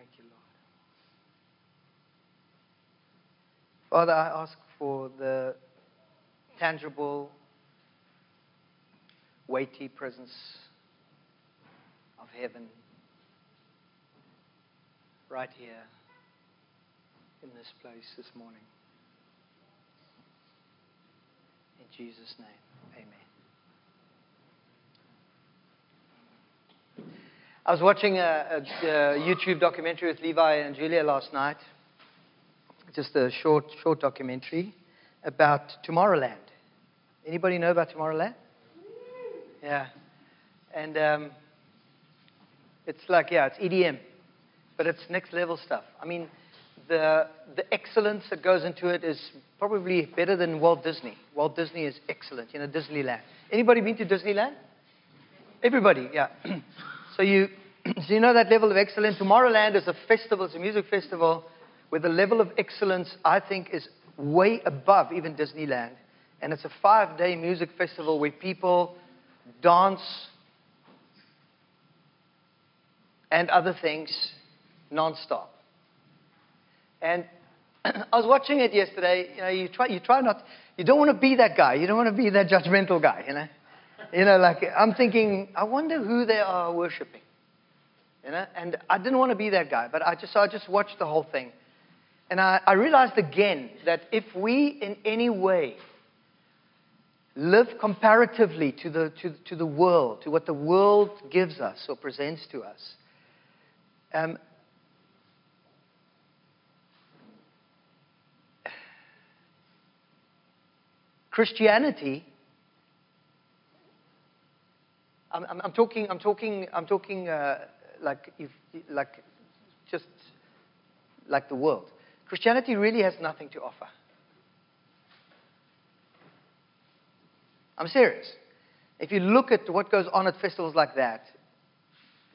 Thank you, Lord. Father, I ask for the tangible, weighty presence of heaven right here in this place this morning. In Jesus' name, amen. I was watching a, a, a, YouTube documentary with Levi and Julia last night. Just a short, short documentary about Tomorrowland. Anybody know about Tomorrowland? Yeah. And um, it's like, yeah, it's EDM, but it's next level stuff. I mean, the, the excellence that goes into it is probably better than Walt Disney. Walt Disney is excellent, you know, Disneyland. Anybody been to Disneyland? Everybody, yeah. so you, so you know that level of excellence. Tomorrowland is a festival, it's a music festival where the level of excellence, I think, is way above even Disneyland. And it's a five day music festival where people dance and other things nonstop. And I was watching it yesterday. You know, you try, you try not, you don't want to be that guy. You don't want to be that judgmental guy, you know. You know, like I'm thinking, I wonder who they are worshiping. You know, and I didn't want to be that guy, but I just, so I just watched the whole thing. And I, I realized again that if we in any way live comparatively to the, to, to the world, to what the world gives us or presents to us, um, Christianity, I'm, I'm, I'm, talking, I'm talking, I'm talking uh, like, if, like just like the world. Christianity really has nothing to offer. I'm serious. If you look at what goes on at festivals like that,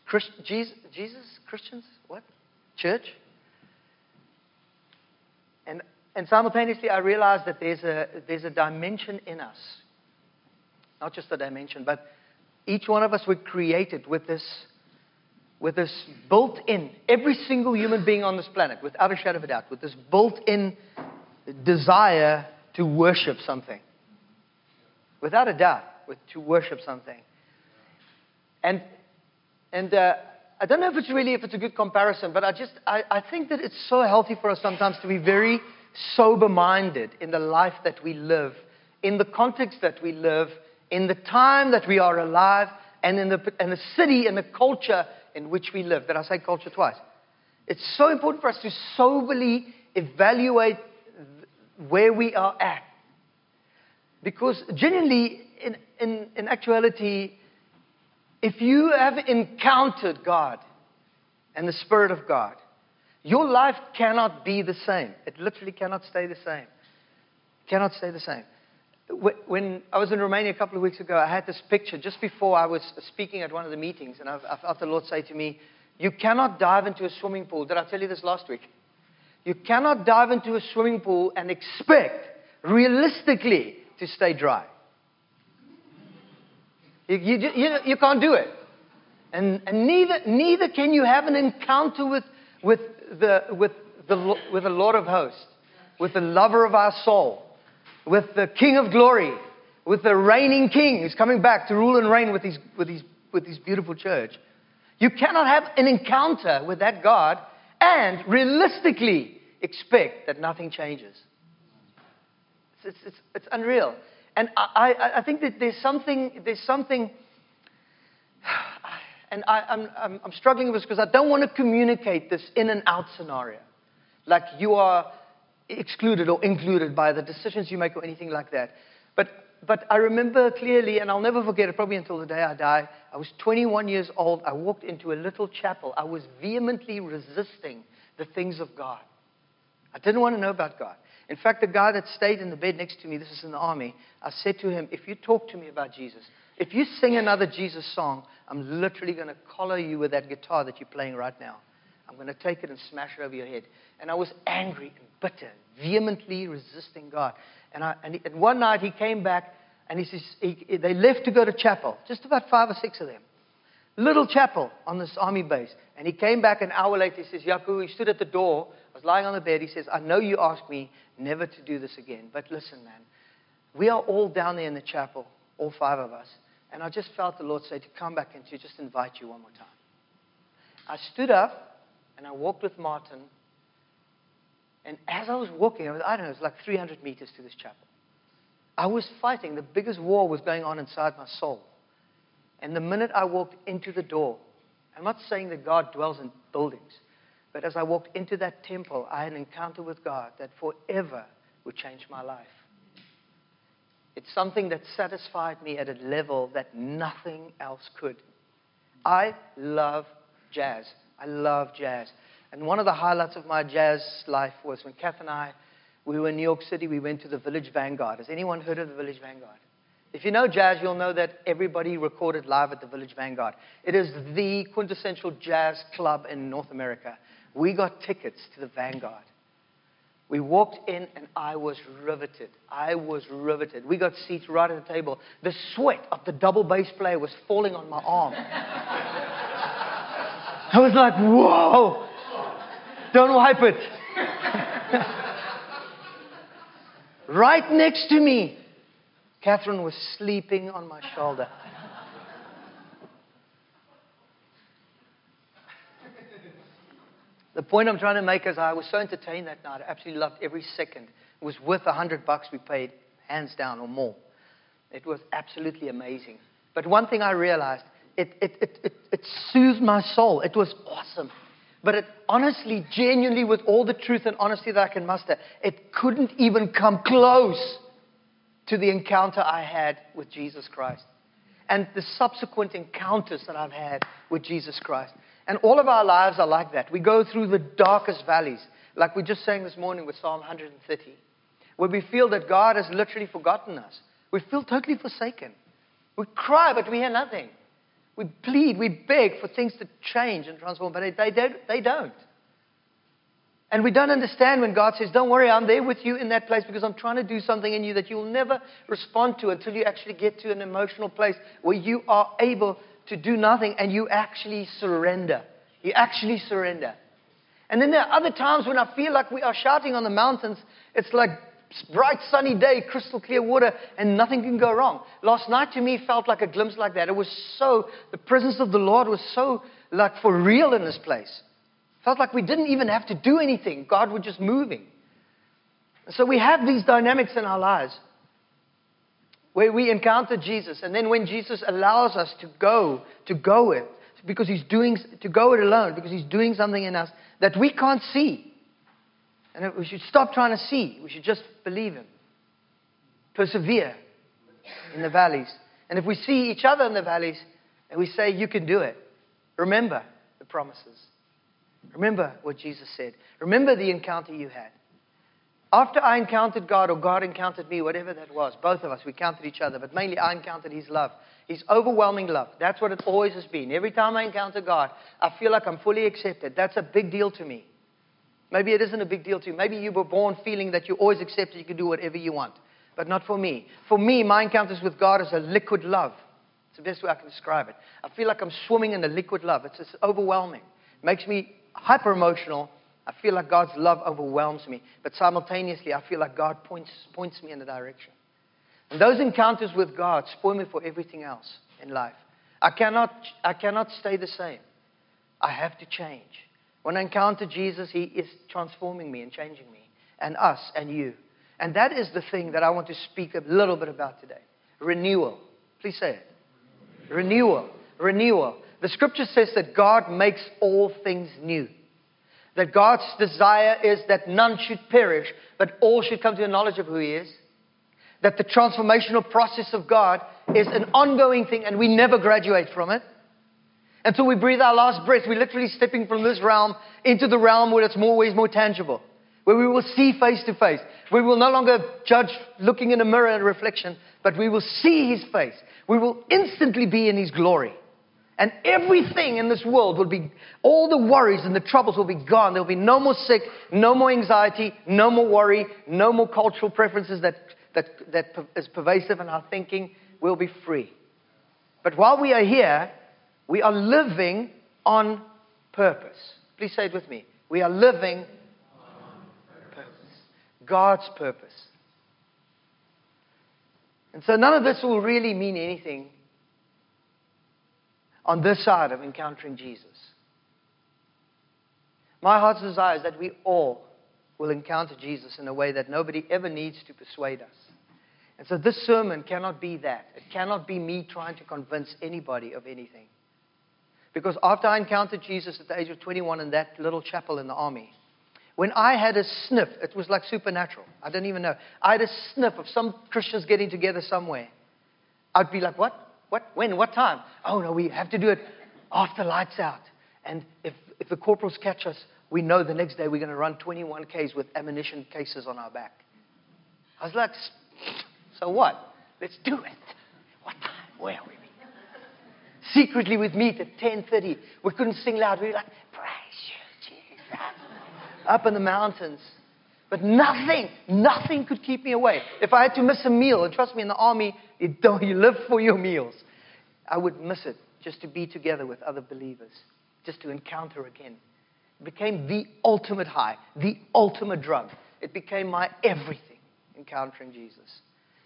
Christ, Jesus, Jesus, Christians, what? Church? And, and simultaneously, I realize that there's a, there's a dimension in us. Not just a dimension, but each one of us were created with this with this built in, every single human being on this planet, without a shadow of a doubt, with this built in desire to worship something. Without a doubt, with, to worship something. And, and uh, I don't know if it's really if it's a good comparison, but I just I, I think that it's so healthy for us sometimes to be very sober minded in the life that we live, in the context that we live, in the time that we are alive, and in the, the city and the culture in which we live. Did I say culture twice? It's so important for us to soberly evaluate where we are at. Because genuinely, in, in, in actuality, if you have encountered God and the Spirit of God, your life cannot be the same. It literally cannot stay the same. Cannot stay the same. When I was in Romania a couple of weeks ago, I had this picture just before I was speaking at one of the meetings, and I, felt the Lord say to me, You cannot dive into a swimming pool. Did I tell you this last week? You cannot dive into a swimming pool and expect realistically to stay dry. You, you, you, you can't do it. And, and neither, neither can you have an encounter with, with, the, with, the, with the Lord of hosts, with the lover of our soul with the King of glory, with the reigning King who's coming back to rule and reign with his, with his, with his beautiful church. You cannot have an encounter with that God and realistically expect that nothing changes. It's, it's, it's unreal. And I, I, I, think that there's something, there's something, and I, am I'm, I'm struggling with this because I don't want to communicate this in and out scenario. Like you are excluded or included by the decisions you make or anything like that. But, but I remember clearly, and I'll never forget it, probably until the day I die. I was 21 years old. I walked into a little chapel. I was vehemently resisting the things of God. I didn't want to know about God. In fact, the guy that stayed in the bed next to me, this is in the army, I said to him, If you talk to me about Jesus, if you sing another Jesus song, I'm literally going to collar you with that guitar that you're playing right now. I'm going to take it and smash it over your head. And I was angry and bitter, vehemently resisting God. And, I, and, he, and one night he came back and he says, he, they left to go to chapel, just about five or six of them. Little chapel on this army base. And he came back an hour later. He says, Jaco, he stood at the door. I was lying on the bed. He says, I know you asked me never to do this again. But listen, man, we are all down there in the chapel, all five of us. And I just felt the Lord say to come back and to just invite you one more time. I stood up and I walked with Martin. And as I was walking, I don't know, it was like 300 meters to this chapel. I was fighting. The biggest war was going on inside my soul. And the minute I walked into the door, I'm not saying that God dwells in buildings, but as I walked into that temple, I had an encounter with God that forever would change my life. It's something that satisfied me at a level that nothing else could. I love jazz. I love jazz. And one of the highlights of my jazz life was when Kath and I, we were in New York City, we went to the Village Vanguard. Has anyone heard of the Village Vanguard? If you know jazz, you'll know that everybody recorded live at the Village Vanguard. It is the quintessential jazz club in North America. We got tickets to the Vanguard. We walked in and I was riveted. I was riveted. We got seats right at the table. The sweat of the double bass player was falling on my arm. I was like, whoa, don't wipe it. right next to me Catherine was sleeping on my shoulder. the point I'm trying to make is I was so entertained that night. I absolutely loved every second. It was worth a hundred bucks we paid, hands down or more. It was absolutely amazing. But one thing I realized, it, it, it, it, it soothed my soul. It was awesome. But it honestly, genuinely, with all the truth and honesty that I can muster, it couldn't even come close to the encounter I had with Jesus Christ and the subsequent encounters that I've had with Jesus Christ. And all of our lives are like that. We go through the darkest valleys, like we just sang this morning with Psalm 130, where we feel that God has literally forgotten us. We feel totally forsaken. We cry, but we hear nothing. We plead, we beg for things to change and transform, but they, they, they don't. And we don't understand when God says, Don't worry, I'm there with you in that place because I'm trying to do something in you that you'll never respond to until you actually get to an emotional place where you are able to do nothing and you actually surrender. You actually surrender. And then there are other times when I feel like we are shouting on the mountains. It's like bright sunny day, crystal clear water, and nothing can go wrong. Last night to me felt like a glimpse like that. It was so, the presence of the Lord was so like for real in this place. Felt like we didn't even have to do anything. God was just moving. So we have these dynamics in our lives where we encounter Jesus, and then when Jesus allows us to go, to go it, because he's doing, to go it alone, because he's doing something in us that we can't see. And we should stop trying to see. We should just believe him. Persevere in the valleys. And if we see each other in the valleys and we say, You can do it, remember the promises. Remember what Jesus said. Remember the encounter you had. After I encountered God, or God encountered me, whatever that was, both of us, we encountered each other, but mainly I encountered His love. His overwhelming love. That's what it always has been. Every time I encounter God, I feel like I'm fully accepted. That's a big deal to me. Maybe it isn't a big deal to you. Maybe you were born feeling that you're always accepted, you can do whatever you want. But not for me. For me, my encounters with God is a liquid love. It's the best way I can describe it. I feel like I'm swimming in a liquid love. It's just overwhelming. It makes me hyper emotional. I feel like God's love overwhelms me. But simultaneously, I feel like God points, points me in a direction. And those encounters with God spoil me for everything else in life. I cannot, I cannot stay the same. I have to change. When I encounter Jesus, He is transforming me and changing me, and us and you. And that is the thing that I want to speak a little bit about today renewal. Please say it. Renewal. Renewal. The scripture says that God makes all things new. That God's desire is that none should perish, but all should come to the knowledge of who He is. That the transformational process of God is an ongoing thing and we never graduate from it. Until we breathe our last breath, we're literally stepping from this realm into the realm where it's more ways more tangible. Where we will see face to face. We will no longer judge looking in a mirror and reflection, but we will see His face. We will instantly be in His glory. And everything in this world will be, all the worries and the troubles will be gone. There'll be no more sick, no more anxiety, no more worry, no more cultural preferences that, that, that is pervasive in our thinking. We'll be free. But while we are here, We are living on purpose. Please say it with me. We are living on purpose. God's purpose. And so none of this will really mean anything on this side of encountering Jesus. My heart's desire is that we all will encounter Jesus in a way that nobody ever needs to persuade us. And so this sermon cannot be that. It cannot be me trying to convince anybody of anything. Because after I encountered Jesus at the age of 21 in that little chapel in the army, when I had a sniff, it was like supernatural. I didn't even know. I had a sniff of some Christians getting together somewhere. I'd be like, what? What? When? What time? Oh, no, we have to do it after lights out. And if, if the corporals catch us, we know the next day we're going to run 21 Ks with ammunition cases on our back. I was like, so what? Let's do it. What time? Where are we? Secretly with meet at 10.30. We couldn't sing loud. We were like, praise you, Jesus. Up in the mountains. But nothing, nothing could keep me away. If I had to miss a meal, and trust me, in the army, you, don't, you live for your meals. I would miss it just to be together with other believers, just to encounter again. It became the ultimate high, the ultimate drug. It became my everything, encountering Jesus.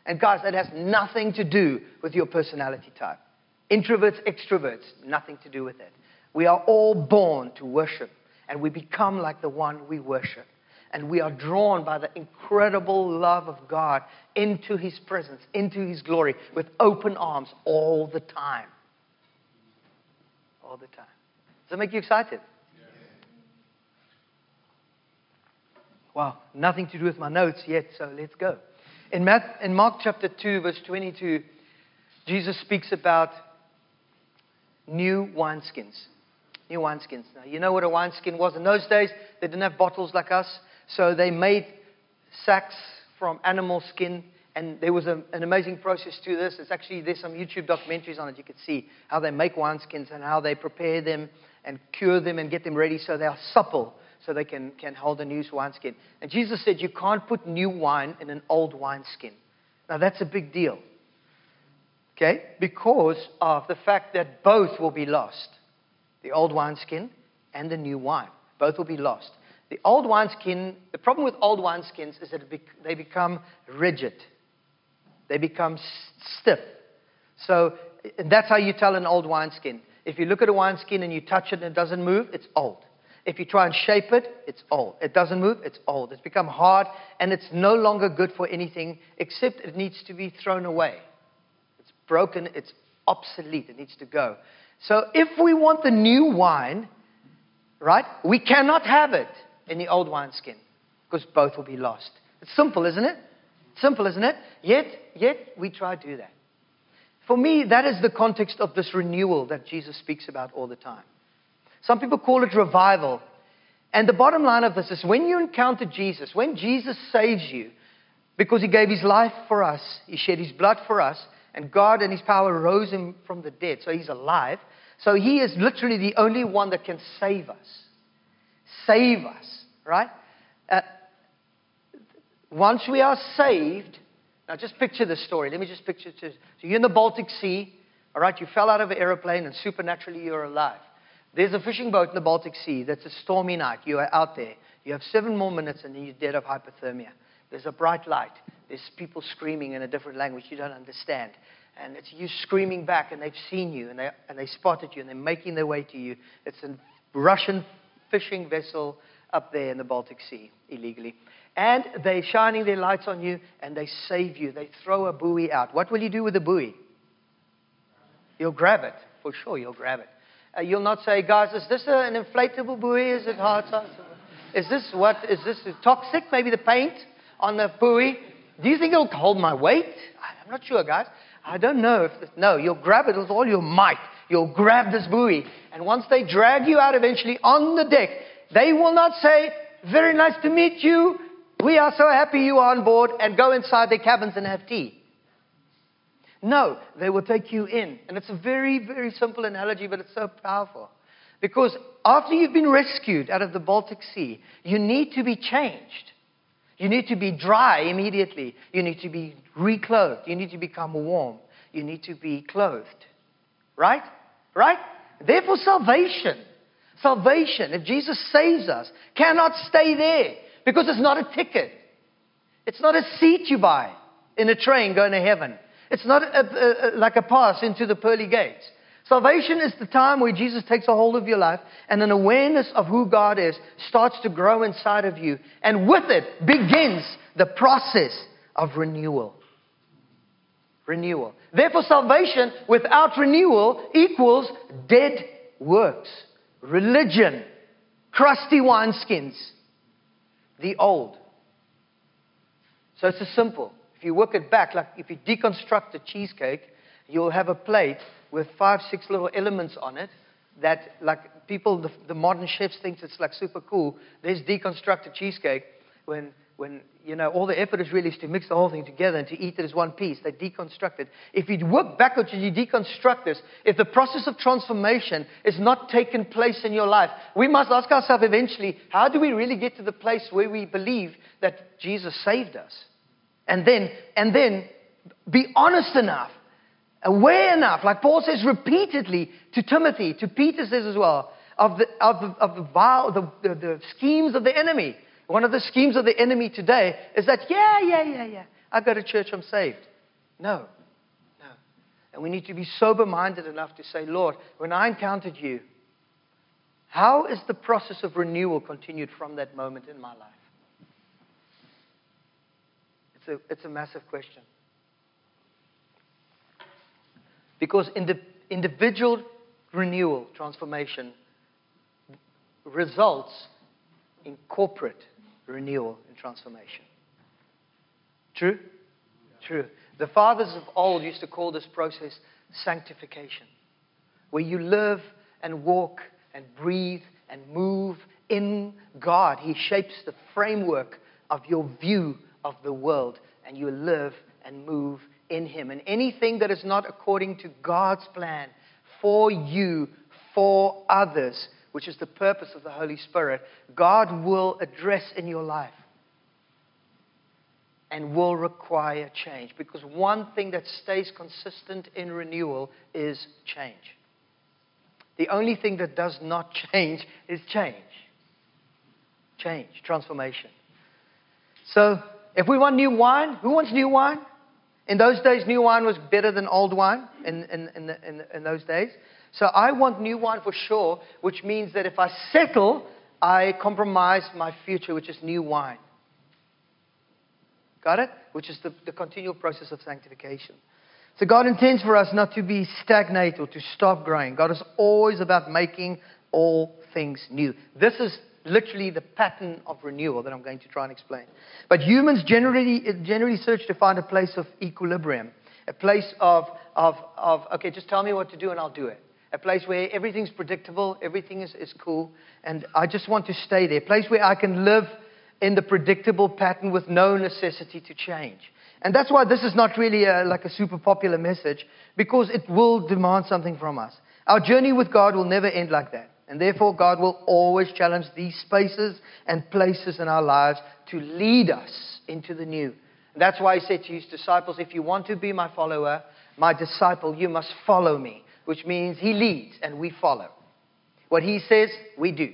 And guys, that has nothing to do with your personality type. Introverts, extroverts, nothing to do with it. We are all born to worship, and we become like the one we worship. And we are drawn by the incredible love of God into His presence, into His glory, with open arms all the time. All the time. Does that make you excited? Wow, nothing to do with my notes yet, so let's go. In, Mark chapter 2, verse 22, Jesus speaks about new wineskins. New wineskins. Now, you know what a wineskin was? In those days, they didn't have bottles like us, so they made sacks from animal skin, and there was a, an amazing process to this. It's actually, there's some YouTube documentaries on it. You can see how they make wineskins and how they prepare them and cure them and get them ready so they are supple so they can, can hold a new wineskin. And Jesus said, You can't put new wine in an old wineskin. Now, that's a big deal. Okay? Because of the fact that both will be lost the old wineskin and the new wine. Both will be lost. The old wineskin, the problem with old wineskins is that they become rigid, they become stiff. So that's how you tell an old wineskin. If you look at a wineskin and you touch it and it doesn't move, it's old. If you try and shape it, it's old. It doesn't move, it's old. It's become hard and it's no longer good for anything except it needs to be thrown away broken, it's obsolete, it needs to go. So if we want the new wine, right, we cannot have it in the old wineskin because both will be lost. It's simple, isn't it? Simple, isn't it? Yet, yet we try to do that. For me, that is the context of this renewal that Jesus speaks about all the time. Some people call it revival. And the bottom line of this is when you encounter Jesus, when Jesus saves you, because he gave his life for us, he shed his blood for us, and God and his power rose him from the dead. So he's alive. So he is literally the only one that can save us. Save us, right? Uh, once we are saved, now just picture this story. Let me just picture this. So you're in the Baltic Sea, all right? You fell out of an airplane and supernaturally you're alive. There's a fishing boat in the Baltic Sea that's a stormy night. You are out there. You have seven more minutes and then you're dead of hypothermia. There's a bright light. There's people screaming in a different language you don't understand. And it's you screaming back, and they've seen you, and they, and they spotted you, and they're making their way to you. It's a Russian fishing vessel up there in the Baltic Sea illegally. And they're shining their lights on you, and they save you. They throw a buoy out. What will you do with the buoy? You'll grab it. For sure, you'll grab it. Uh, you'll not say, guys, is this an inflatable buoy? Is it hard? Is this what? Is this toxic? Maybe the paint on the buoy? Do you think it'll hold my weight? I'm not sure, guys. I don't know if this, no, you'll grab it with all your might. You'll grab this buoy. And once they drag you out eventually on the deck, they will not say, very nice to meet you. We are so happy you are on board and go inside their cabins and have tea. No, they will take you in. And it's a very, very simple analogy, but it's so powerful. Because after you've been rescued out of the Baltic Sea, you need to be changed. You need to be dry immediately. You need to be reclothed. You need to become warm. You need to be clothed. Right? Right? Therefore, salvation, salvation, if Jesus saves us, cannot stay there because it's not a ticket. It's not a seat you buy in a train going to heaven. It's not a, a, a, like a pass into the pearly gates. Salvation is the time where Jesus takes a hold of your life and an awareness of who God is starts to grow inside of you. And with it begins the process of renewal. Renewal. Therefore, salvation without renewal equals dead works, religion, crusty wineskins, the old. So it's a simple. If you work it back, like if you deconstruct a cheesecake, you'll have a plate with five, six little elements on it that, like people, the, the modern chefs think it's like super cool. There's deconstructed cheesecake when, when, you know, all the effort is really is to mix the whole thing together and to eat it as one piece. They deconstruct it. If you work backwards and you deconstruct this, if the process of transformation is not taken place in your life, we must ask ourselves eventually, how do we really get to the place where we believe that Jesus saved us? And then, and then be honest enough, aware enough, like Paul says repeatedly to Timothy, to Peter says as well, of the, of the, of the, vile, the, the, the schemes of the enemy. One of the schemes of the enemy today is that, yeah, yeah, yeah, yeah, I go to church, I'm saved. No, no. And we need to be sober minded enough to say, Lord, when I encountered you, how is the process of renewal continued from that moment in my life? It's a, it's a massive question. Because in the individual renewal, transformation, results in corporate renewal and transformation. True? True. The fathers of old used to call this process sanctification, where you live and walk and breathe and move in God. He shapes the framework of your view of the world, and you live and move in Him. And anything that is not according to God's plan for you, for others, which is the purpose of the Holy Spirit, God will address in your life and will require change. Because one thing that stays consistent in renewal is change. The only thing that does not change is change. Change, transformation. So, if we want new wine, who wants new wine? In those days, new wine was better than old wine in, in, in, in, in those days. So I want new wine for sure, which means that if I settle, I compromise my future, which is new wine. Got it? Which is the, the continual process of sanctification. So God intends for us not to be stagnate or to stop growing. God is always about making all things new. This is literally the pattern of renewal that I'm going to try and explain. But humans generally, generally search to find a place of equilibrium, a place of, of, of, okay, just tell me what to do and I'll do it. A place where everything's predictable, everything is, is cool, and I just want to stay there. A place where I can live in the predictable pattern with no necessity to change. And that's why this is not really a, like a super popular message, because it will demand something from us. Our journey with God will never end like that. And therefore, God will always challenge these spaces and places in our lives to lead us into the new. And that's why he said to his disciples, If you want to be my follower, my disciple, you must follow me, which means he leads and we follow. What he says, we do.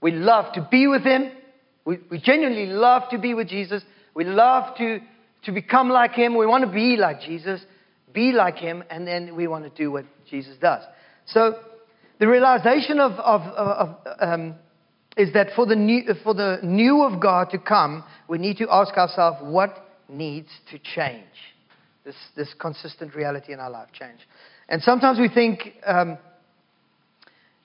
We love to be with him. We, we genuinely love to be with Jesus. We love to, to become like him. We want to be like Jesus, be like him, and then we want to do what Jesus does. So, the realization of, of, of um, is that for the, new, for the new of God to come, we need to ask ourselves what needs to change. This, this consistent reality in our life change. And sometimes we think, um,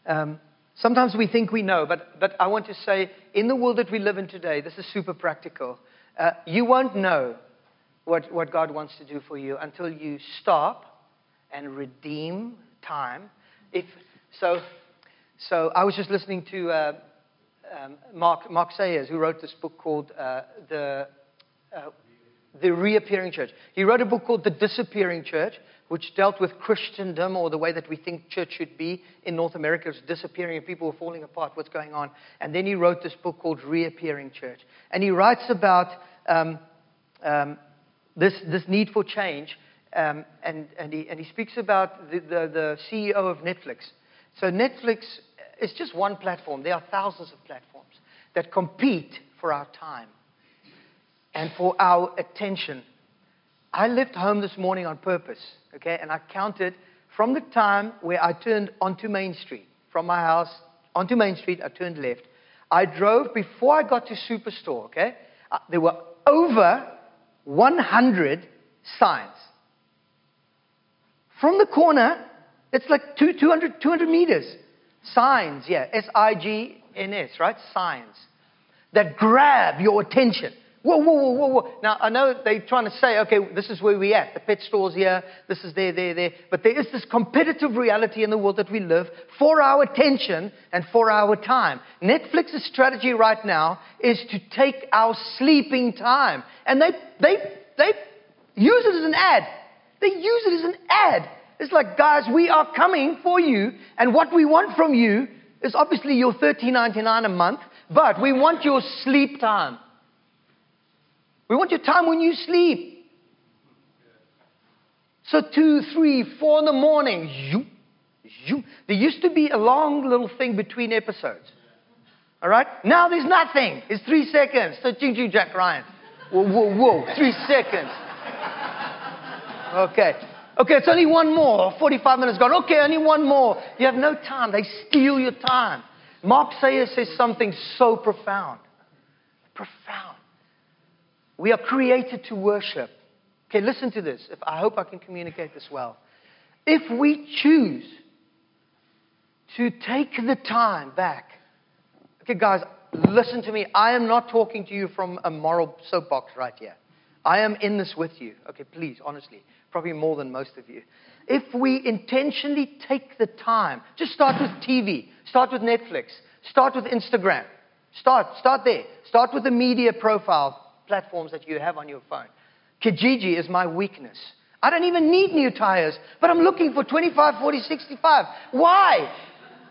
um, sometimes we think we know, but, but I want to say, in the world that we live in today, this is super practical. Uh, you won't know what, what God wants to do for you until you stop and redeem time. If, so, so I was just listening to uh, um, Mark, Mark Sayers, who wrote this book called uh, the, uh, the Reappearing Church. He wrote a book called The Disappearing Church, which dealt with Christendom or the way that we think church should be in North America. It's disappearing and people were falling apart. What's going on? And then he wrote this book called Reappearing Church. And he writes about um, um, this, this need for change. Um, and, and, he, and he speaks about the, the, the CEO of Netflix So Netflix is just one platform. There are thousands of platforms that compete for our time and for our attention. I left home this morning on purpose, okay, and I counted from the time where I turned onto Main Street, from my house onto Main Street, I turned left. I drove before I got to Superstore, okay? Uh, there were over 100 signs. From the corner, it's like two, 200, 200 meters. Signs, yeah, S I G N S, right? Signs that grab your attention. Whoa, whoa, whoa, whoa, whoa. Now, I know they're trying to say, okay, this is where we're at. The pet store's here, this is there, there, there. But there is this competitive reality in the world that we live for our attention and for our time. Netflix's strategy right now is to take our sleeping time. And they, they, they use it as an ad. They use it as an ad. It's like, guys, we are coming for you, and what we want from you is obviously your $13.99 a month, but we want your sleep time. We want your time when you sleep. So two, three, four in the morning, you, you. There used to be a long little thing between episodes. All right? Now there's nothing. It's three seconds. So ching ching Jack Ryan. Whoa, whoa, whoa. Three seconds. Okay. Okay, it's only one more. 45 minutes gone. Okay, only one more. You have no time. They steal your time. Mark Sayers says something so profound. Profound. We are created to worship. Okay, listen to this. If, I hope I can communicate this well. If we choose to take the time back, okay, guys, listen to me. I am not talking to you from a moral soapbox right here. I am in this with you. Okay, please, honestly, probably more than most of you. If we intentionally take the time, just start with TV, start with Netflix, start with Instagram, start, start there, start with the media profile platforms that you have on your phone. Kijiji is my weakness. I don't even need new tires, but I'm looking for 25, 40, 65. Why?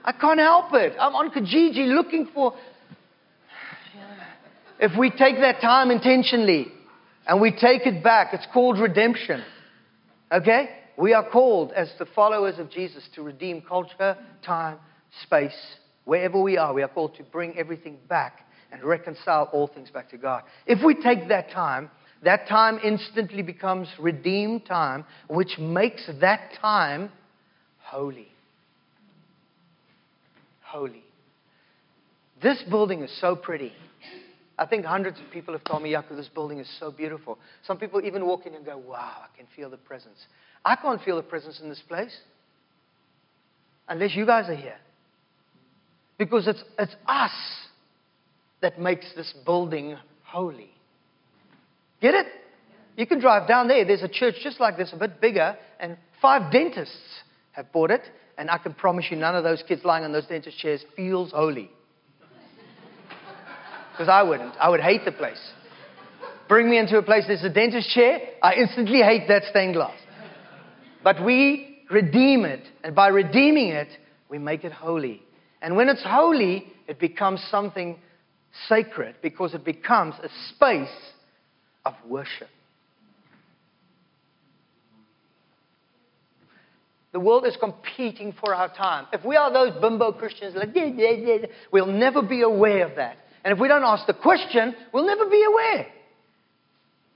I can't help it. I'm on Kijiji looking for. If we take that time intentionally and we take it back, it's called redemption. Okay? We are called as the followers of Jesus to redeem culture, time, space, wherever we are. We are called to bring everything back and reconcile all things back to God. If we take that time, that time instantly becomes redeemed time, which makes that time holy. Holy. This building is so pretty. I think hundreds of people have told me, Jaco, this building is so beautiful. Some people even walk in and go, wow, I can feel the presence. I can't feel the presence in this place unless you guys are here. Because it's, it's us that makes this building holy. Get it? You can drive down there. There's a church just like this, a bit bigger, and five dentists have bought it. And I can promise you, none of those kids lying on those dentist chairs feels holy. Because I wouldn't. I would hate the place. Bring me into a place there's a dentist chair, I instantly hate that stained glass. But we redeem it, and by redeeming it, we make it holy. And when it's holy, it becomes something sacred because it becomes a space of worship. The world is competing for our time. If we are those bimbo Christians, like, we'll never be aware of that. And if we don't ask the question, we'll never be aware.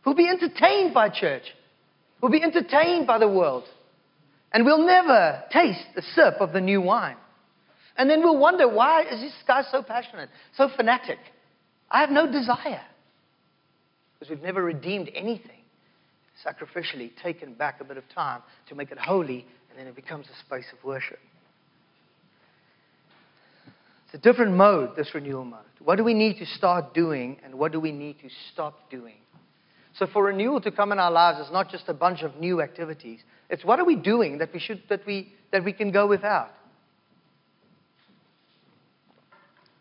We'll be entertained by church. We'll be entertained by the world. And we'll never taste the sip of the new wine. And then we'll wonder why is this guy so passionate, so fanatic? I have no desire. Because we've never redeemed anything, sacrificially taken back a bit of time to make it holy, and then it becomes a space of worship. It's a different mode, this renewal mode. What do we need to start doing, and what do we need to stop doing? So, for renewal to come in our lives, it's not just a bunch of new activities. It's what are we doing that we, should, that we, that we can go without?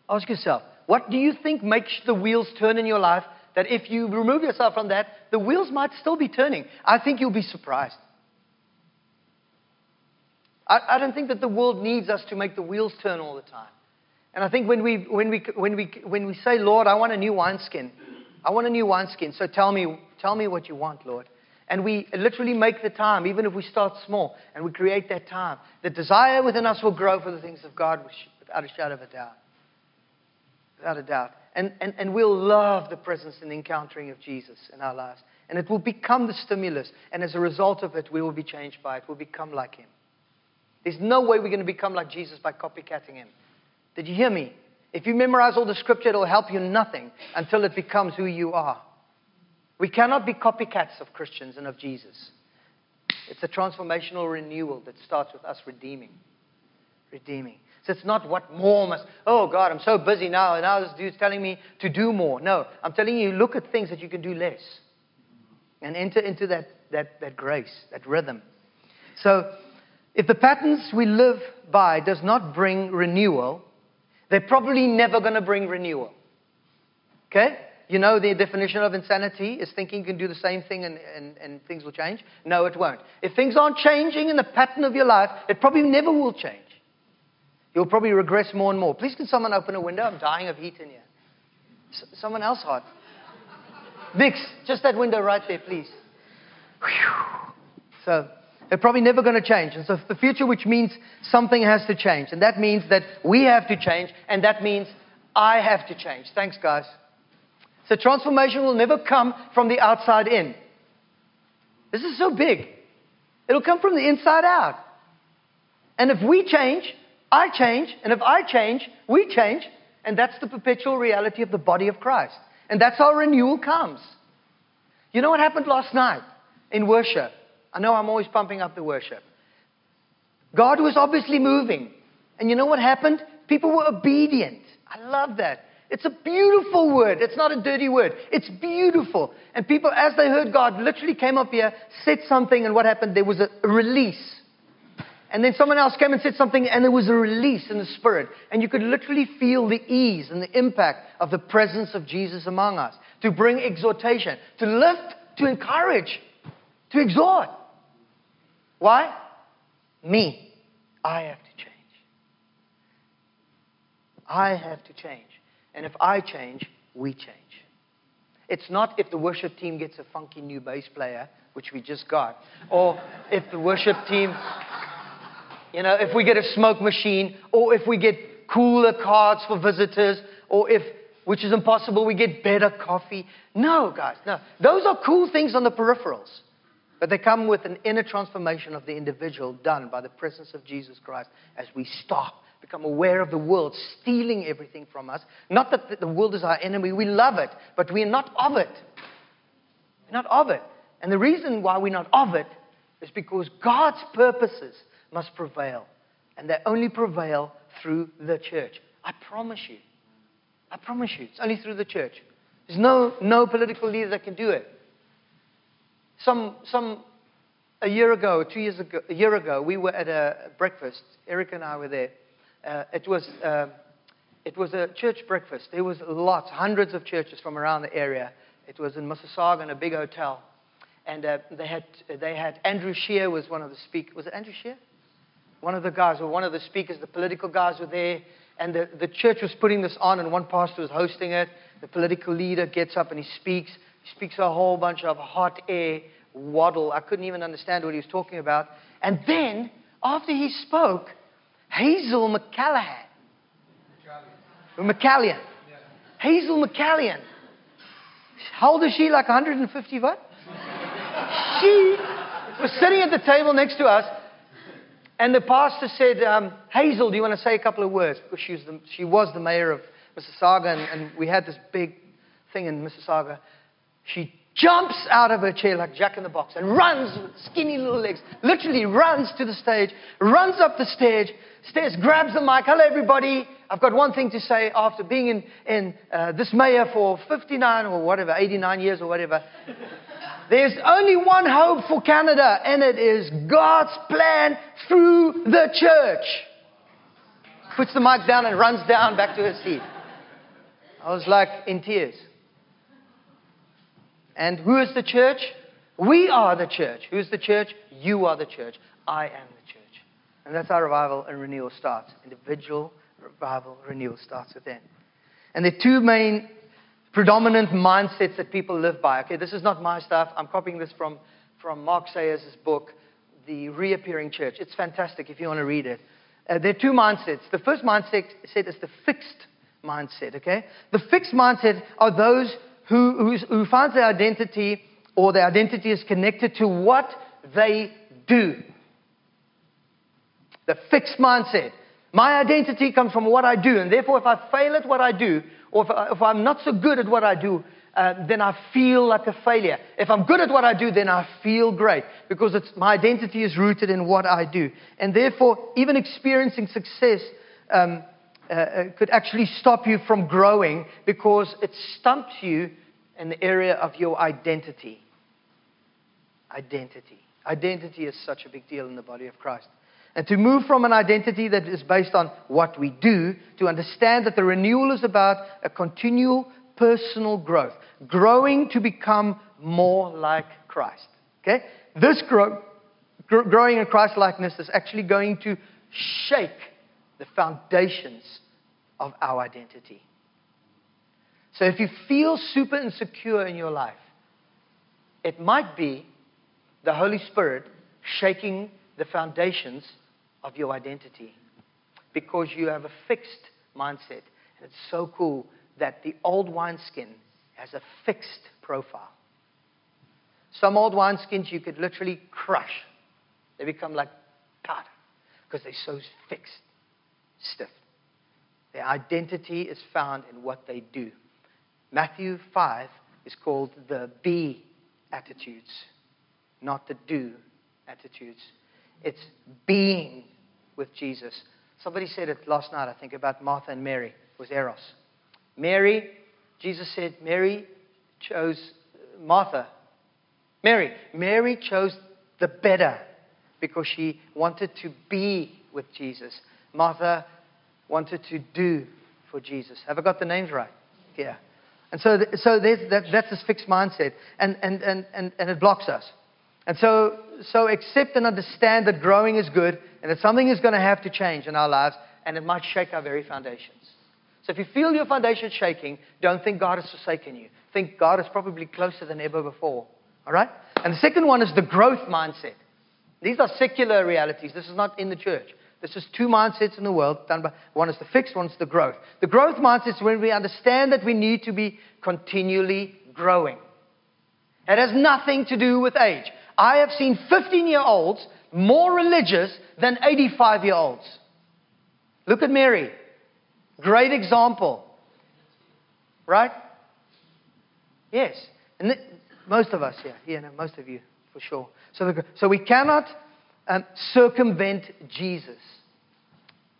Ask yourself, what do you think makes the wheels turn in your life that if you remove yourself from that, the wheels might still be turning? I think you'll be surprised. I, I don't think that the world needs us to make the wheels turn all the time. And I think when we, when we, when we, when we say, Lord, I want a new wineskin, I want a new wineskin, so tell me, tell me what you want, Lord. and we literally make the time, even if we start small, and we create that time, the desire within us will grow for the things of God without a shadow of a doubt. Without a doubt. And, and, and we'll love the presence and encountering of Jesus in our lives. And it will become the stimulus. And as a result of it, we will be changed by it. We'll become like Him. There's no way we're going to become like Jesus by copycatting Him. Did you hear me? If you memorize all the scripture, it'll help you nothing until it becomes who you are. We cannot be copycats of Christians and of Jesus. It's a transformational renewal that starts with us redeeming. Redeeming. So it's not what more must, oh God, I'm so busy now, and now this dude's telling me to do more. No, I'm telling you, look at things that you can do less and enter into that, that, that grace, that rhythm. So if the patterns we live by does not bring renewal, they're probably never going to bring renewal. Okay? You know the definition of insanity is thinking you can do the same thing and, and, and things will change? No, it won't. If things aren't changing in the pattern of your life, it probably never will change. You'll probably regress more and more. Please, can someone open a window? I'm dying of heat in here. S- someone else hot. Vix, just that window right there, please. Whew. So, they're probably never going to change. And so, the future, which means something has to change. And that means that we have to change, and that means I have to change. Thanks, guys. So transformation will never come from the outside in. This is so big. It'll come from the inside out. And if we change, I change. And if I change, we change. And that's the perpetual reality of the body of Christ. And that's how renewal comes. You know what happened last night in worship? I know I'm always pumping up the worship. God was obviously moving. And you know what happened? People were obedient. I love that. It's a beautiful word. It's not a dirty word. It's beautiful. And people, as they heard God, literally came up here, said something, and what happened? There was a release. And then someone else came and said something, and there was a release in the spirit. And you could literally feel the ease and the impact of the presence of Jesus among us to bring exhortation, to lift, to encourage, to exhort. Why? Me. I have to change. I have to change. And if I change, we change. It's not if the worship team gets a funky new bass player, which we just got, or if the worship team, you know, if we get a smoke machine, or if we get cooler cards for visitors, or if, which is impossible, we get better coffee. No, guys, no. Those are cool things on the peripherals. But they come with an inner transformation of the individual done by the presence of Jesus Christ as we stop become aware of the world stealing everything from us. Not that the world is our enemy, we love it, but we're not of it. We're not of it. And the reason why we're not of it is because God's purposes must prevail. And they only prevail through the church. I promise you. I promise you. It's only through the church. There's no, no political leader that can do it. Some, some, a year ago, two years ago, a year ago, we were at a breakfast. Eric and I were there. Uh, it, was, uh, it was a church breakfast. There was lots, hundreds of churches from around the area. It was in Mississauga in a big hotel. And uh, they, had, they had Andrew Scheer was one of the speakers. Was it Andrew Scheer? One of the guys, or one of the speakers, the political guys were there. And the, the church was putting this on, and one pastor was hosting it. The political leader gets up and he speaks. He speaks a whole bunch of hot air waddle. I couldn't even understand what he was talking about. And then, after he spoke, Hazel McCallahan. McCallion. Yeah. Hazel McCallion. How old is she? Like 150 what? she was sitting at the table next to us, and the pastor said, um, Hazel, do you want to say a couple of words? Because she was the, she was the mayor of Mississauga, and, and we had this big thing in Mississauga. She jumps out of her chair like Jack in the Box and runs with skinny little legs, literally runs to the stage, runs up the stage, stairs, grabs the mic. Hello, everybody. I've got one thing to say after being in, in uh, this mayor for 59 or whatever, 89 years or whatever. There's only one hope for Canada, and it is God's plan through the church. Puts the mic down and runs down back to her seat. I was like in tears. And who is the church? We are the church. Who's the church? You are the church. I am the church. And that's how revival and renewal starts. Individual revival, renewal starts within. And the two main predominant mindsets that people live by. Okay, this is not my stuff. I'm copying this from, from Mark Sayers' book, The Reappearing Church. It's fantastic if you want to read it. Uh, there are two mindsets. The first mindset is the fixed mindset, okay? The fixed mindset are those who, who find their identity or their identity is connected to what they do. The fixed mindset. My identity comes from what I do, and therefore, if I fail at what I do, or if, I, if I'm not so good at what I do, uh, then I feel like a failure. If I'm good at what I do, then I feel great because my identity is rooted in what I do. And therefore, even experiencing success um, uh, uh could actually stop you from growing because it stumps you the area of your identity. Identity. Identity is such a big deal in the body of Christ. And to move from an identity that is based on what we do to understand that the renewal is about a continual personal growth, growing to become more like Christ. Okay? This grow, gr- growing in Christ likeness is actually going to shake the foundations of our identity. So if you feel super insecure in your life, it might be the Holy Spirit shaking the foundations of your identity because you have a fixed mindset. And it's so cool that the old wineskin has a fixed profile. Some old wineskins you could literally crush, they become like powder because they're so fixed, stiff. Their identity is found in what they do. Matthew 5 is called the be attitudes, not the do attitudes. It's being with Jesus. Somebody said it last night, I think, about Martha and Mary, was Eros. Mary, Jesus said, Mary chose Martha. Mary. Mary chose the better because she wanted to be with Jesus. Martha wanted to do for Jesus. Have I got the names right? Yeah. And so, so that, that's this fixed mindset, and, and, and, and, and it blocks us. And so, so accept and understand that growing is good, and that something is going to have to change in our lives, and it might shake our very foundations. So if you feel your foundation shaking, don't think God has forsaken you. Think God is probably closer than ever before. All right? And the second one is the growth mindset. These are secular realities. This is not in the church. This is two mindsets in the world done by one is the fixed, one is the growth. The growth mindset is when we understand that we need to be continually growing. It has nothing to do with age. I have seen 15 year olds more religious than 85 year olds. Look at Mary. Great example. Right? Yes. And most of us here, yeah, no, most of you, for sure. So, the, so we cannot um, circumvent Jesus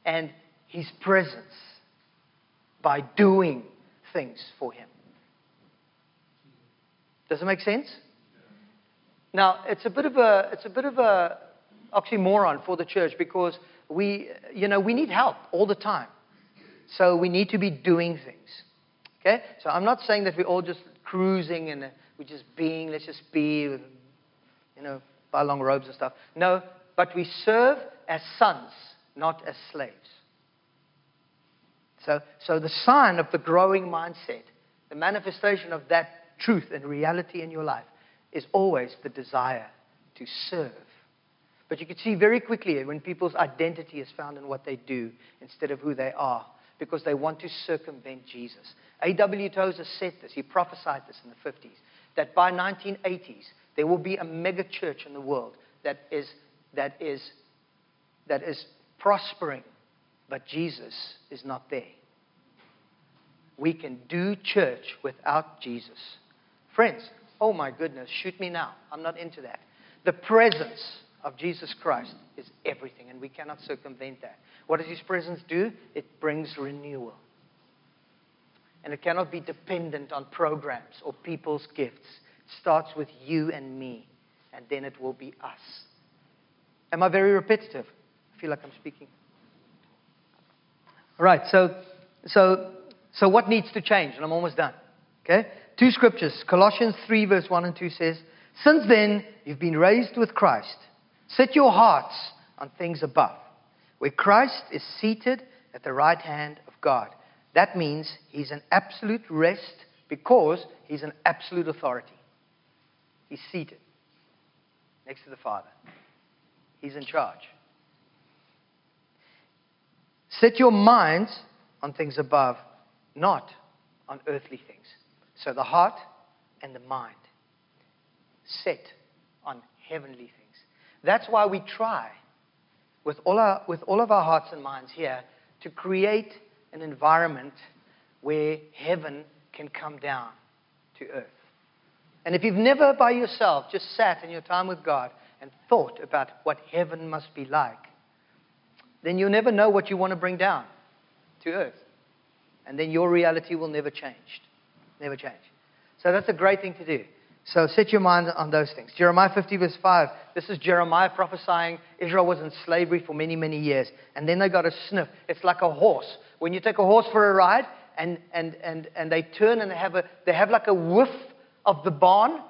and his presence by doing things for him. Does it make sense? Now, it's a bit of a, it's a bit of a oxymoron for the church because we, you know, we need help all the time. So we need to be doing things. Okay? So I'm not saying that we're all just cruising and we're just being, let's just be, you know, buy long robes and stuff. No, but we serve as sons, not as slaves. So, so the sign of the growing mindset, the manifestation of that truth and reality in your life, is always the desire to serve. But you can see very quickly when people's identity is found in what they do instead of who they are, because they want to circumvent Jesus. A.W. Tozer said this, he prophesied this in the 50s, that by 1980s, there will be a mega church in the world that is that is, that is prospering, but Jesus is not there. We can do church without Jesus. Friends, oh my goodness, shoot me now. I'm not into that. The presence of Jesus Christ is everything, and we cannot circumvent that. What does His presence do? It brings renewal. And it cannot be dependent on programs or people's gifts. Starts with you and me, and then it will be us. Am I very repetitive? I feel like I'm speaking. All right, so, so, so what needs to change? And I'm almost done. Okay? Two scriptures. Colossians 3, verse 1 and 2 says, Since then, you've been raised with Christ. Set your hearts on things above, where Christ is seated at the right hand of God. That means he's an absolute rest because he's an absolute authority. He's seated. next to the Father. He's in charge. Set your minds on things above, not on earthly things. So the heart and the mind set on heavenly things. That's why we try with all, our, with all of our hearts and minds here to create an environment where heaven can come down to earth. And if you've never by yourself just sat in your time with God and thought about what heaven must be like, then you'll never know what you want to bring down to earth. And then your reality will never change. Never change. So that's a great thing to do. So set your mind on those things. Jeremiah 50, verse 5. This is Jeremiah prophesying Israel was in slavery for many, many years. And then they got a sniff. It's like a horse. When you take a horse for a ride and, and, and, and they turn and they have, a, they have like a whiff of the barn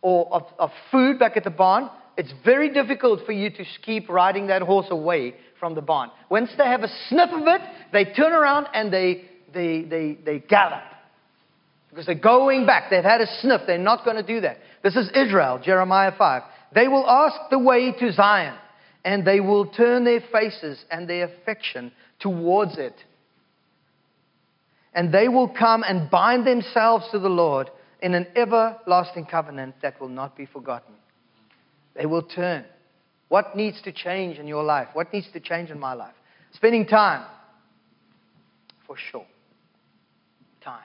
or of, of food back at the barn, it's very difficult for you to keep riding that horse away from the barn. Once they have a sniff of it, they turn around and they, they, they, they gallop. Because they're going back. They've had a sniff. They're not going to do that. This is Israel, Jeremiah 5. They will ask the way to Zion, and they will turn their faces and their affection towards it. And they will come and bind themselves to the Lord in an everlasting covenant that will not be forgotten. They will turn. What needs to change in your life? What needs to change in my life? Spending time, for sure. Time.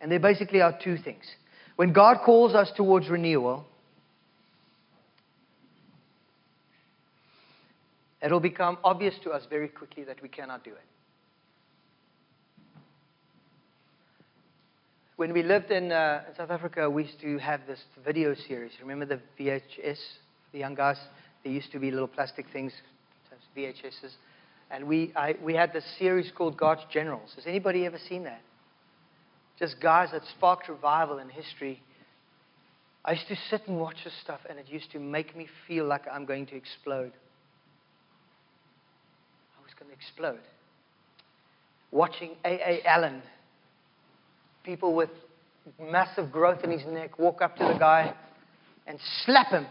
And there basically are two things. When God calls us towards renewal, it'll become obvious to us very quickly that we cannot do it. When we lived in, uh, South Africa, we used to have this video series. Remember the VHS? The young guys, there used to be little plastic things, VHSs. And we, I, we had this series called God's Generals. Has anybody ever seen that? Just guys that sparked revival in history. I used to sit and watch this stuff, and it used to make me feel like I'm going to explode. I was going to explode. Watching A.A. Allen people with massive growth in his neck walk up to the guy and slap him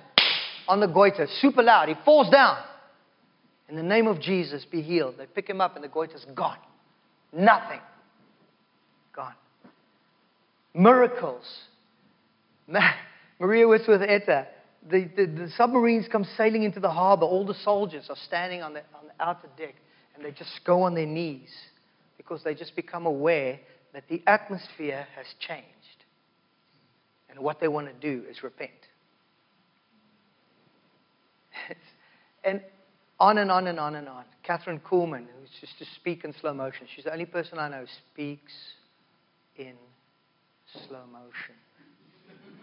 on the goiter super loud. He falls down. In the name of Jesus, be healed. They pick him up and the goiter's gone. Nothing. Gone. Miracles. Maria Woodworth-Etter. The, the, the, submarines come sailing into the harbor. All the soldiers are standing on the, on the outer deck and they just go on their knees because they just become aware that the atmosphere has changed. And what they want to do is repent. and on and on and on and on. Kathryn Kuhlman, who's just to speak in slow motion, she's the only person I know speaks in slow motion.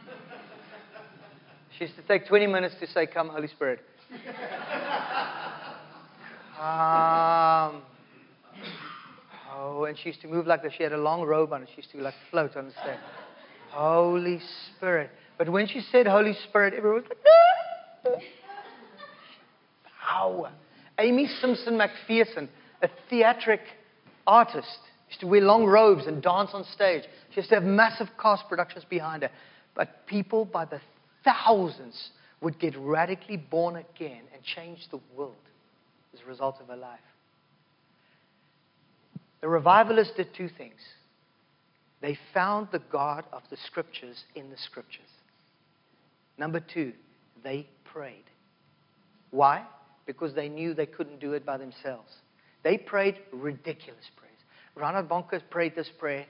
she used to take 20 minutes to say, Come, Holy Spirit. um, Oh, and she used to move like that. She had a long robe on and she used to like float on the stage. Holy Spirit. But when she said Holy Spirit, everyone was like, power. Aimee Semple McPherson, a theatric artist, used to wear long robes and dance on stage. She used to have massive cast productions behind her. But people by the thousands would get radically born again and change the world as a result of her life. The revivalists did two things. They found the God of the scriptures in the scriptures. Number two, they prayed. Why? Because they knew they couldn't do it by themselves. They prayed ridiculous prayers. Reinhard Bonnke prayed this prayer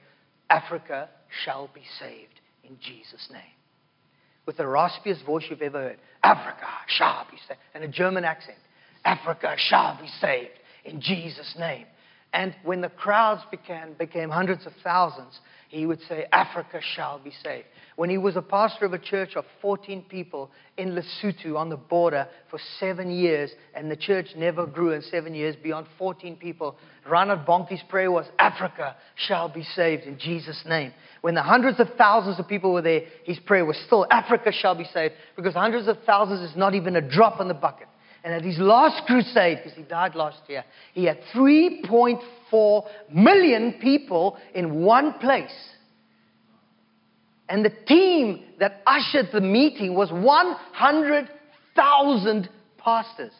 Africa shall be saved in Jesus' name. With the raspiest voice you've ever heard Africa shall be saved. And a German accent Africa shall be saved in Jesus' name. And when the crowds became, became hundreds of thousands, he would say, Africa shall be saved. When he was a pastor of a church of 14 people in Lesotho on the border for seven years, and the church never grew in seven years beyond 14 people, Reinhard Bonnke's prayer was, Africa shall be saved in Jesus' name. When the hundreds of thousands of people were there, his prayer was still, Africa shall be saved, because hundreds of thousands is not even a drop in the bucket. And at his last crusade, because he died last year, he had 3.4 million people in one place. And the team that ushered the meeting was 100,000 pastors.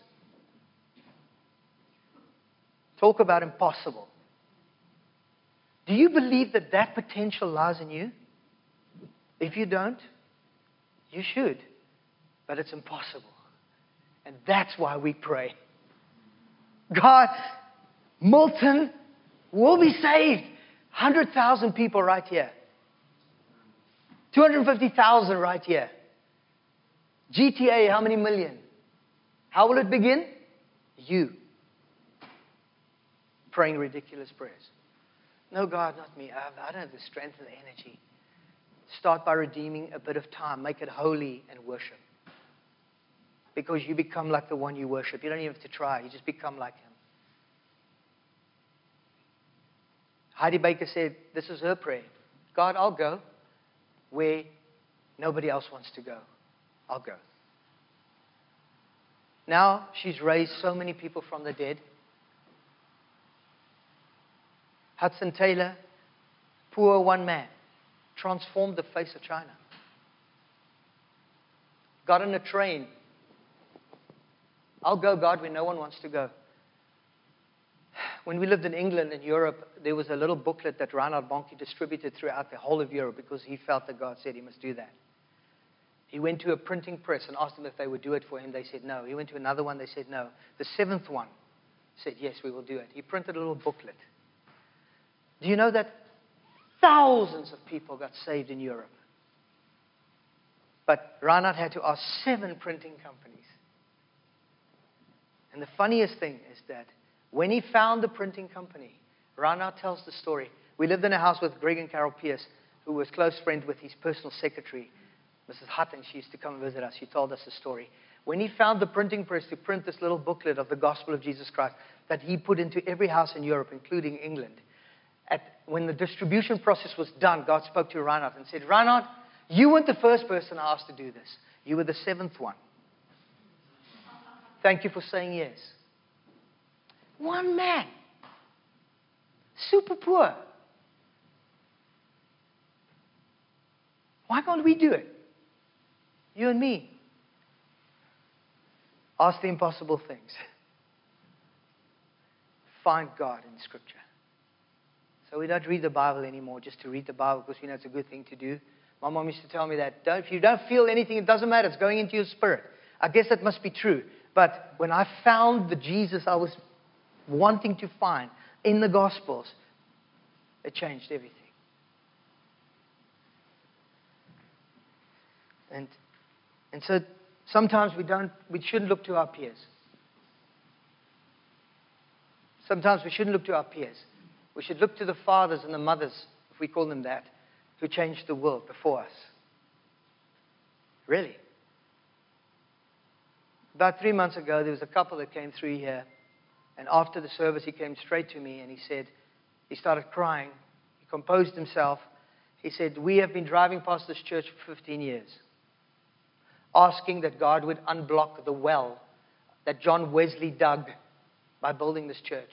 Talk about impossible. Do you believe that that potential lies in you? If you don't, you should. But it's impossible. And that's why we pray. God, Milton will be saved. 100,000 people right here. 250,000 right here. GTA, how many million? How will it begin? You praying ridiculous prayers. No, God, not me. I don't have the strength and the energy. Start by redeeming a bit of time. Make it holy and worship. Because you become like the one you worship. You don't even have to try. You just become like him. Heidi Baker said, This is her prayer God, I'll go where nobody else wants to go. I'll go. Now she's raised so many people from the dead. Hudson Taylor, poor one man, transformed the face of China. Got on a train. I'll go, God, where no one wants to go. When we lived in England and Europe, there was a little booklet that Reinhard Bonnke distributed throughout the whole of Europe because he felt that God said he must do that. He went to a printing press and asked them if they would do it for him. They said no. He went to another one. They said no. The seventh one said, yes, we will do it. He printed a little booklet. Do you know that thousands of people got saved in Europe? But Reinhard had to ask seven printing companies. And the funniest thing is that when he found the printing company, Reinhard tells the story. We lived in a house with Greg and Carol Pierce, who was close friend with his personal secretary, Mrs. Hutton. She used to come and visit us. She told us the story. When he found the printing press to print this little booklet of the gospel of Jesus Christ that he put into every house in Europe, including England, at, when the distribution process was done, God spoke to Reinhard and said, Reinhard, you weren't the first person I asked to do this. You were the seventh one. Thank you for saying yes. One man. Super poor. Why can't we do it? You and me. Ask the impossible things. Find God in Scripture. So we don't read the Bible anymore just to read the Bible because we know it's a good thing to do. My mom used to tell me that don't, if you don't feel anything, it doesn't matter. It's going into your spirit. I guess that must be true. But when I found the Jesus I was wanting to find in the Gospels, it changed everything. And, and so sometimes we, don't, we shouldn't look to our peers. Sometimes we shouldn't look to our peers. We should look to the fathers and the mothers, if we call them that, who changed the world before us. Really. About three months ago, there was a couple that came through here. And after the service, he came straight to me and he said, he started crying. He composed himself. He said, We have been driving past this church for 15 years, asking that God would unblock the well that John Wesley dug by building this church.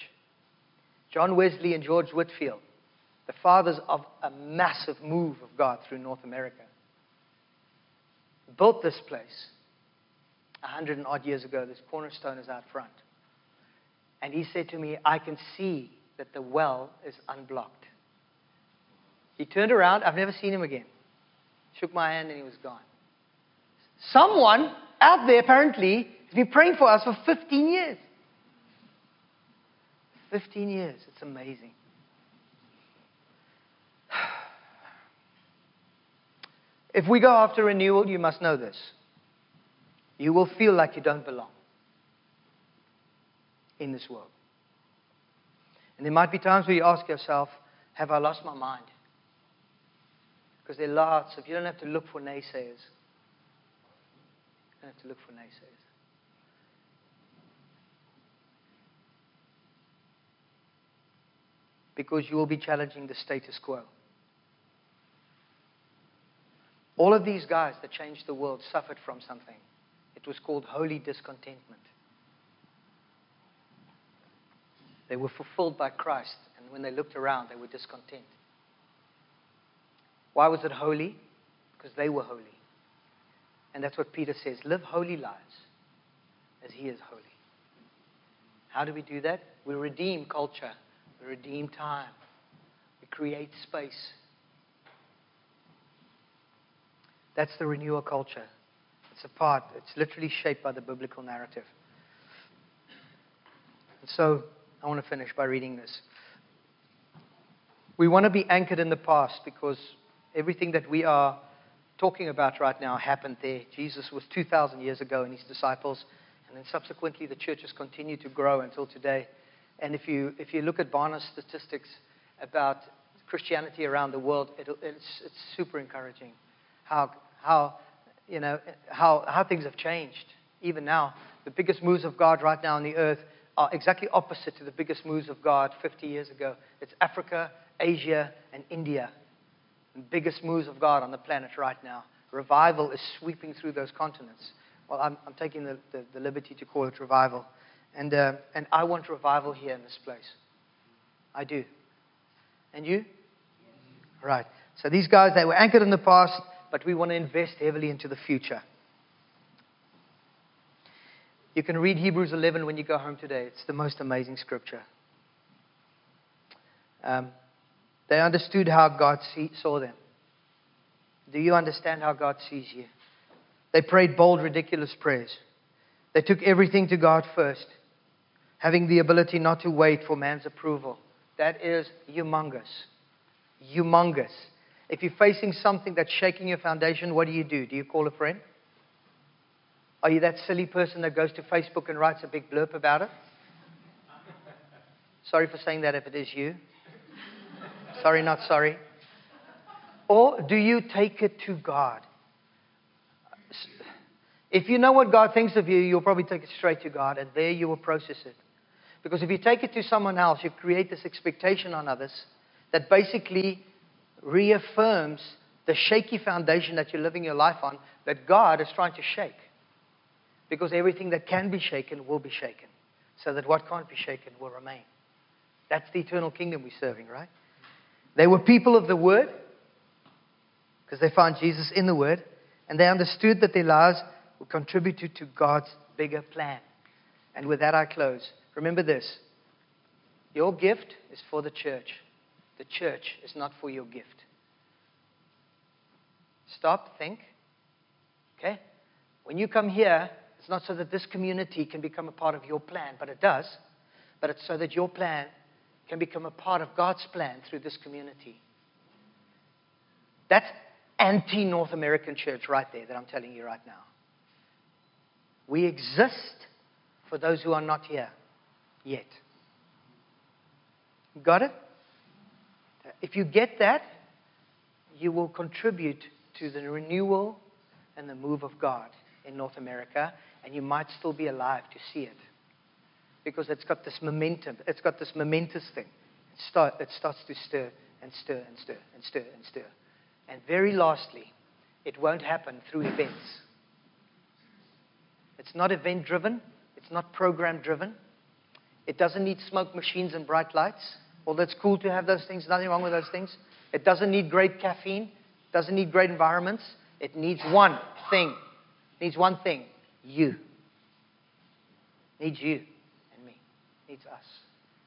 John Wesley and George Whitefield, the fathers of a massive move of God through North America, built this place a hundred and odd years ago. This cornerstone is out front. And he said to me, I can see that the well is unblocked. He turned around. I've never seen him again. Shook my hand and he was gone. Someone out there apparently has been praying for us for 15 years. 15 years. It's amazing. If we go after renewal, you must know this. You will feel like you don't belong in this world. And there might be times where you ask yourself, Have I lost my mind? Because there are lots of, you don't have to look for naysayers. You don't have to look for naysayers. because you will be challenging the status quo. All of these guys that changed the world suffered from something. It was called holy discontentment. They were fulfilled by Christ, and when they looked around, they were discontent. Why was it holy? because they were holy. And that's what Peter says live holy lives as he is holy. How do we do that? We redeem culture, we redeem time, we create space. That's the renewal culture. It's a part, it's literally shaped by the biblical narrative. And so, I want to finish by reading this. We want to be anchored in the past because everything that we are talking about right now happened there. Jesus was 2,000 years ago and his disciples, and then subsequently the church has continued to grow until today. And if you, if you look at Barna's statistics about Christianity around the world, it, it's, it's super encouraging how, how, you know, how, how things have changed. Even now, the biggest moves of God right now on the earth are exactly opposite to the biggest moves of God 50 years ago. It's Africa, Asia, and India. The biggest moves of God on the planet right now. Revival is sweeping through those continents. Well, I'm, I'm taking the, the, the, liberty to call it revival. And, uh, and I want revival here in this place. I do. And you? Right. So these guys, they were anchored in the past, but we want to invest heavily into the future. You can read Hebrews 11 when you go home today. It's the most amazing scripture. Um, they understood how God see, saw them. Do you understand how God sees you? They prayed bold, ridiculous prayers. They took everything to God first, having the ability not to wait for man's approval. That is humongous. Humongous. If you're facing something that's shaking your foundation, what do you do? Do you call a friend? Are you that silly person that goes to Facebook and writes a big blurb about it? Sorry for saying that if it is you. Sorry, not sorry. Or do you take it to God? If you know what God thinks of you, you'll probably take it straight to God, and there you will process it. Because if you take it to someone else, you create this expectation on others that basically reaffirms the shaky foundation that you're living your life on that God is trying to shake. Because everything that can be shaken will be shaken, so that what can't be shaken will remain. That's the eternal kingdom we're serving, right? They were people of the Word because they found Jesus in the Word, and they understood that their lives would contribute to God's bigger plan. And with that, I close. Remember this your gift is for the church, the church is not for your gift. Stop, think. Okay? When you come here, it's not so that this community can become a part of your plan, but it does. But it's so that your plan can become a part of God's plan through this community. That's anti North American church right there that I'm telling you right now. We exist for those who are not here yet. Got it? If you get that, you will contribute to the renewal and the move of God in North America, and you might still be alive to see it because it's got this momentum. It's got this momentous thing. It, start, it starts to stir and stir and stir and stir and stir. And very lastly, it won't happen through events. It's not event driven, it's not program driven. It doesn't need smoke machines and bright lights. Although that's cool to have those things, nothing wrong with those things. It doesn't need great caffeine, it doesn't need great environments. It needs one thing. It needs one thing you. It needs you and me. It needs us.